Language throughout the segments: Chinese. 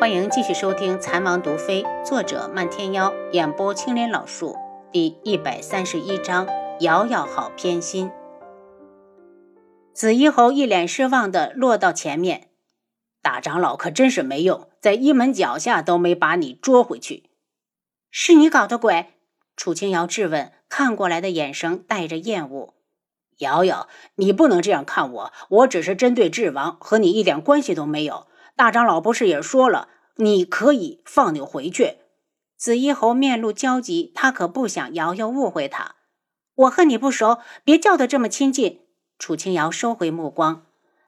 欢迎继续收听《残王毒妃》，作者漫天妖，演播青莲老树，第一百三十一章：瑶瑶好偏心。紫衣侯一脸失望的落到前面，大长老可真是没用，在一门脚下都没把你捉回去。是你搞的鬼？楚清瑶质问，看过来的眼神带着厌恶。瑶瑶，你不能这样看我，我只是针对智王，和你一点关系都没有。大长老不是也说了，你可以放你回去。紫衣侯面露焦急，他可不想瑶瑶误会他。我和你不熟，别叫得这么亲近。楚清瑶收回目光。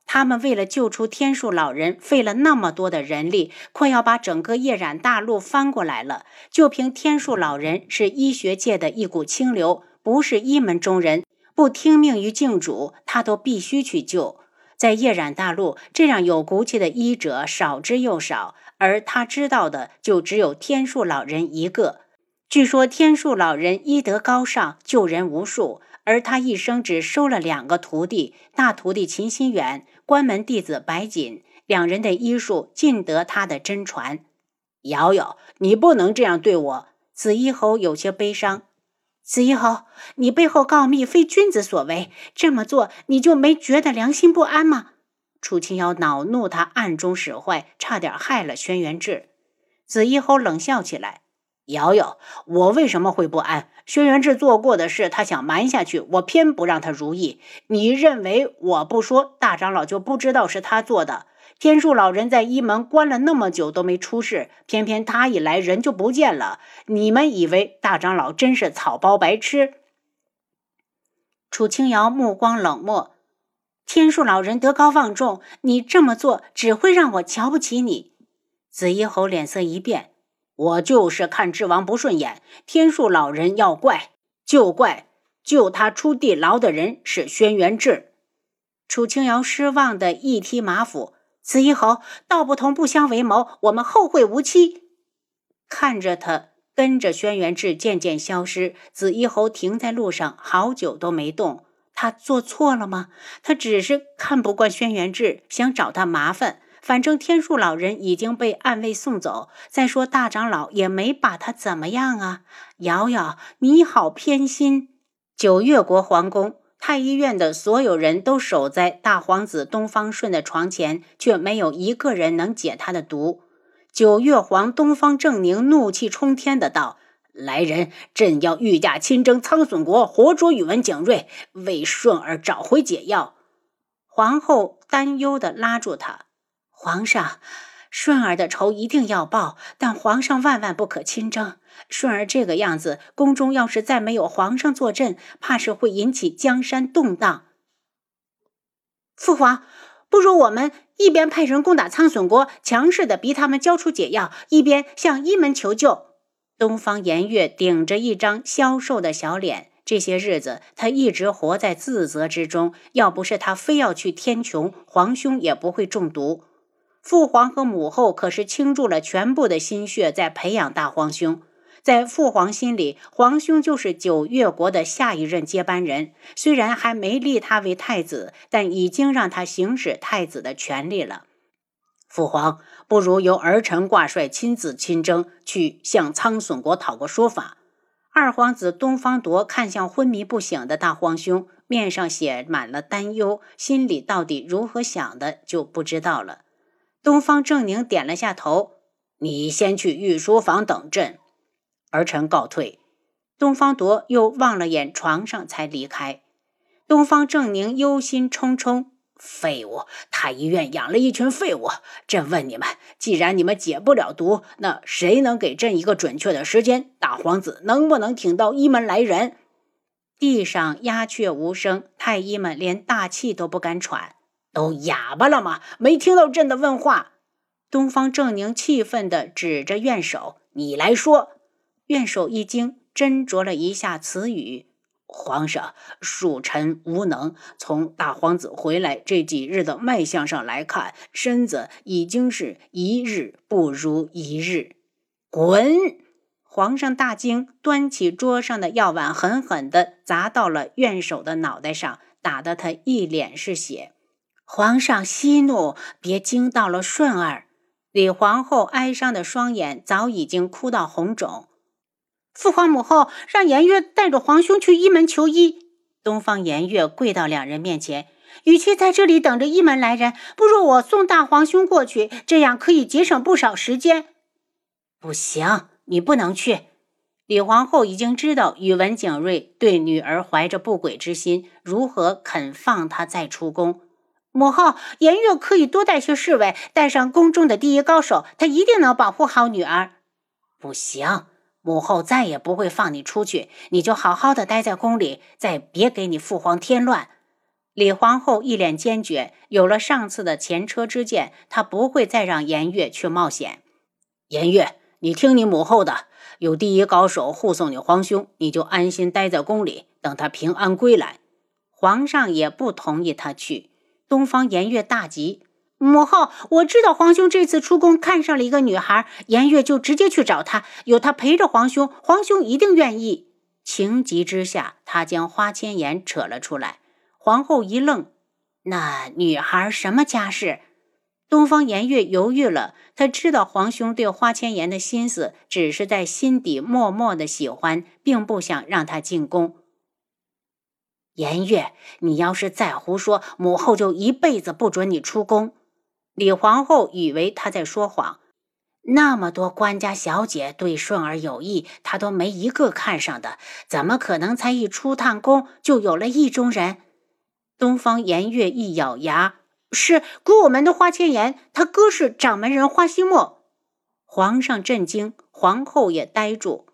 他们为了救出天树老人，费了那么多的人力，快要把整个夜染大陆翻过来了。就凭天树老人是医学界的一股清流，不是一门中人，不听命于镜主，他都必须去救。在夜染大陆，这样有骨气的医者少之又少，而他知道的就只有天树老人一个。据说天树老人医德高尚，救人无数，而他一生只收了两个徒弟：大徒弟秦心远，关门弟子白锦。两人的医术尽得他的真传。瑶瑶，你不能这样对我。紫衣侯有些悲伤。紫衣侯，你背后告密非君子所为，这么做你就没觉得良心不安吗？楚清瑶恼怒他暗中使坏，差点害了轩辕志。紫衣侯冷笑起来：“瑶瑶，我为什么会不安？轩辕志做过的事，他想瞒下去，我偏不让他如意。你认为我不说，大长老就不知道是他做的？”天树老人在一门关了那么久都没出事，偏偏他一来人就不见了。你们以为大长老真是草包白痴？楚清瑶目光冷漠。天树老人德高望重，你这么做只会让我瞧不起你。紫衣侯脸色一变，我就是看智王不顺眼。天树老人要怪就怪救他出地牢的人是轩辕志。楚清瑶失望的一踢马腹。紫衣侯，道不同不相为谋，我们后会无期。看着他跟着轩辕志渐渐消失，紫衣侯停在路上好久都没动。他做错了吗？他只是看不惯轩辕志，想找他麻烦。反正天树老人已经被暗卫送走，再说大长老也没把他怎么样啊。瑶瑶，你好偏心。九月国皇宫。太医院的所有人都守在大皇子东方顺的床前，却没有一个人能解他的毒。九月皇东方正宁怒气冲天的道：“来人，朕要御驾亲征苍隼国，活捉宇文景睿，为顺儿找回解药。”皇后担忧的拉住他：“皇上。”顺儿的仇一定要报，但皇上万万不可亲征。顺儿这个样子，宫中要是再没有皇上坐镇，怕是会引起江山动荡。父皇，不如我们一边派人攻打苍隼国，强势的逼他们交出解药，一边向一门求救。东方颜月顶着一张消瘦的小脸，这些日子他一直活在自责之中。要不是他非要去天穹，皇兄也不会中毒。父皇和母后可是倾注了全部的心血在培养大皇兄，在父皇心里，皇兄就是九月国的下一任接班人。虽然还没立他为太子，但已经让他行使太子的权利了。父皇，不如由儿臣挂帅亲自亲征，去向苍隼国讨个说法。二皇子东方铎看向昏迷不醒的大皇兄，面上写满了担忧，心里到底如何想的就不知道了。东方正宁点了下头，你先去御书房等朕，儿臣告退。东方铎又望了眼床上，才离开。东方正宁忧心忡忡：废物！太医院养了一群废物。朕问你们，既然你们解不了毒，那谁能给朕一个准确的时间？大皇子能不能挺到医门来人？地上鸦雀无声，太医们连大气都不敢喘。都哑巴了吗？没听到朕的问话？东方正宁气愤地指着院首：“你来说。”院首一惊，斟酌了一下词语：“皇上，恕臣无能。从大皇子回来这几日的脉象上来看，身子已经是一日不如一日。”滚！皇上大惊，端起桌上的药碗，狠狠地砸到了院首的脑袋上，打得他一脸是血。皇上息怒，别惊到了顺儿。李皇后哀伤的双眼早已经哭到红肿。父皇母后让颜月带着皇兄去一门求医。东方颜月跪到两人面前，与其在这里等着一门来人，不如我送大皇兄过去，这样可以节省不少时间。不行，你不能去。李皇后已经知道宇文景睿对女儿怀着不轨之心，如何肯放她再出宫？母后，颜月可以多带些侍卫，带上宫中的第一高手，他一定能保护好女儿。不行。母后再也不会放你出去，你就好好的待在宫里，再别给你父皇添乱。李皇后一脸坚决，有了上次的前车之鉴，她不会再让颜月去冒险。颜月，你听你母后的，有第一高手护送你皇兄，你就安心待在宫里，等他平安归来。皇上也不同意他去。东方颜月大急。母后，我知道皇兄这次出宫看上了一个女孩，颜月就直接去找他，有他陪着皇兄，皇兄一定愿意。情急之下，他将花千颜扯了出来。皇后一愣：“那女孩什么家世？”东方颜月犹豫了，他知道皇兄对花千颜的心思，只是在心底默默的喜欢，并不想让她进宫。颜月，你要是再胡说，母后就一辈子不准你出宫。李皇后以为他在说谎，那么多官家小姐对顺儿有意，她都没一个看上的，怎么可能才一出趟宫就有了意中人？东方颜月一咬牙：“是古武门的花千颜，他哥是掌门人花希墨。”皇上震惊，皇后也呆住。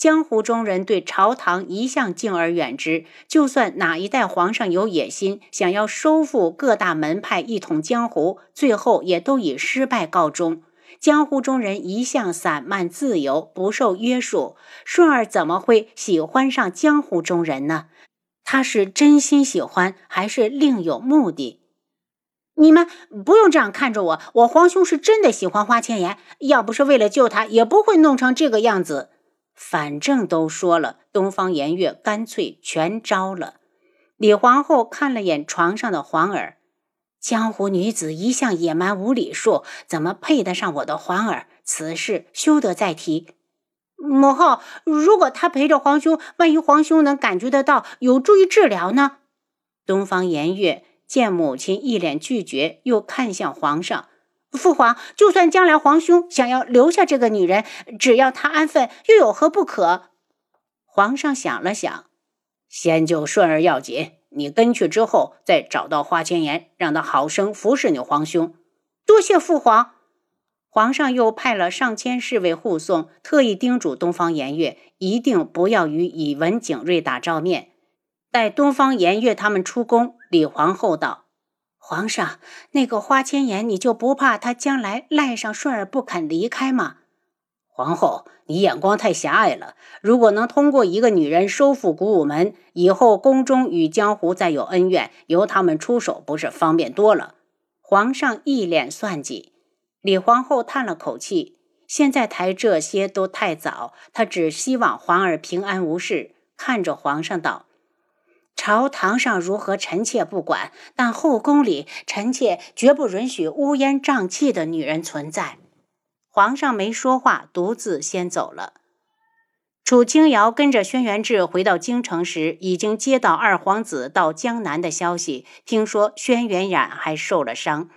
江湖中人对朝堂一向敬而远之，就算哪一代皇上有野心，想要收复各大门派一统江湖，最后也都以失败告终。江湖中人一向散漫自由，不受约束。顺儿怎么会喜欢上江湖中人呢？他是真心喜欢，还是另有目的？你们不用这样看着我，我皇兄是真的喜欢花千颜，要不是为了救他，也不会弄成这个样子。反正都说了，东方颜月干脆全招了。李皇后看了眼床上的环儿，江湖女子一向野蛮无礼数，怎么配得上我的环儿？此事休得再提。母后，如果她陪着皇兄，万一皇兄能感觉得到，有助于治疗呢？东方颜月见母亲一脸拒绝，又看向皇上。父皇，就算将来皇兄想要留下这个女人，只要她安分，又有何不可？皇上想了想，先救顺儿要紧。你跟去之后，再找到花千颜，让她好生服侍你皇兄。多谢父皇。皇上又派了上千侍卫护送，特意叮嘱东方颜月，一定不要与以文景睿打照面。待东方颜月他们出宫，李皇后道。皇上，那个花千颜，你就不怕他将来赖上顺儿不肯离开吗？皇后，你眼光太狭隘了。如果能通过一个女人收复古武门，以后宫中与江湖再有恩怨，由他们出手，不是方便多了？皇上一脸算计。李皇后叹了口气，现在谈这些都太早，她只希望皇儿平安无事。看着皇上道。朝堂上如何，臣妾不管；但后宫里，臣妾绝不允许乌烟瘴气的女人存在。皇上没说话，独自先走了。楚清瑶跟着轩辕志回到京城时，已经接到二皇子到江南的消息。听说轩辕染还受了伤。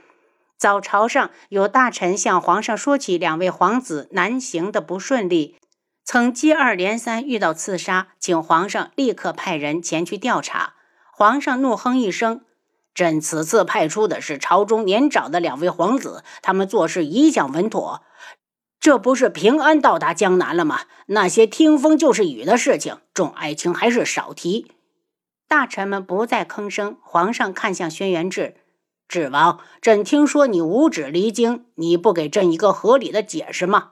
早朝上有大臣向皇上说起两位皇子南行的不顺利。曾接二连三遇到刺杀，请皇上立刻派人前去调查。皇上怒哼一声：“朕此次派出的是朝中年长的两位皇子，他们做事一向稳妥，这不是平安到达江南了吗？那些听风就是雨的事情，众爱卿还是少提。”大臣们不再吭声。皇上看向轩辕志：“志王，朕听说你五指离京，你不给朕一个合理的解释吗？”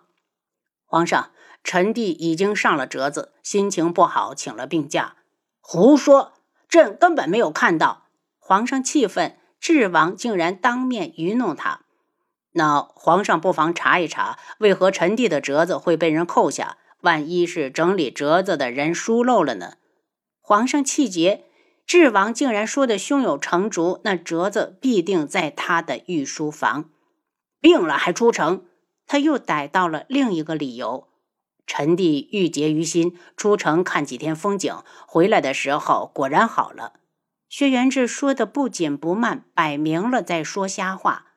皇上。臣弟已经上了折子，心情不好，请了病假。胡说！朕根本没有看到。皇上气愤，智王竟然当面愚弄他。那皇上不妨查一查，为何臣弟的折子会被人扣下？万一是整理折子的人疏漏了呢？皇上气结，智王竟然说的胸有成竹，那折子必定在他的御书房。病了还出城？他又逮到了另一个理由。臣弟郁结于心，出城看几天风景，回来的时候果然好了。薛元志说的不紧不慢，摆明了在说瞎话。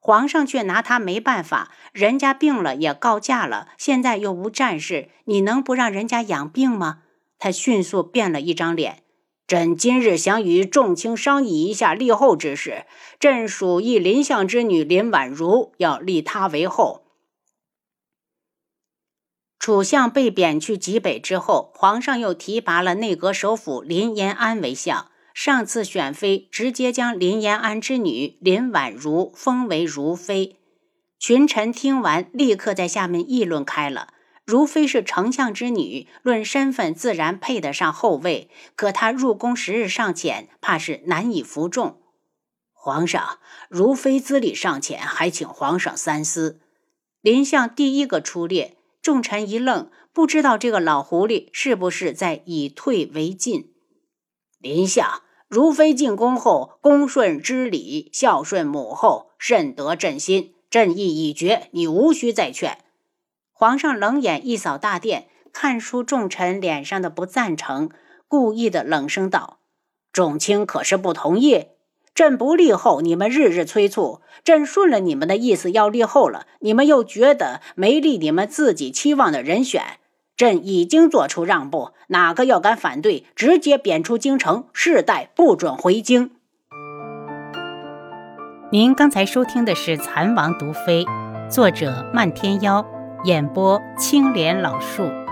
皇上却拿他没办法，人家病了也告假了，现在又无战事，你能不让人家养病吗？他迅速变了一张脸。朕今日想与众卿商议一下立后之事，朕属意林相之女林婉如，要立她为后。楚相被贬去极北之后，皇上又提拔了内阁首辅林延安为相。上次选妃，直接将林延安之女林婉如封为如妃。群臣听完，立刻在下面议论开了。如妃是丞相之女，论身份自然配得上后位，可她入宫时日尚浅，怕是难以服众。皇上，如妃资历尚浅，还请皇上三思。林相第一个出列，众臣一愣，不知道这个老狐狸是不是在以退为进。林相，如妃进宫后，恭顺知礼，孝顺母后，甚得朕心。朕意已决，你无需再劝。皇上冷眼一扫大殿，看出众臣脸上的不赞成，故意的冷声道：“众卿可是不同意？朕不立后，你们日日催促；朕顺了你们的意思要立后了，你们又觉得没立你们自己期望的人选。”朕已经做出让步，哪个要敢反对，直接贬出京城，世代不准回京。您刚才收听的是《蚕王毒妃》，作者漫天妖，演播青莲老树。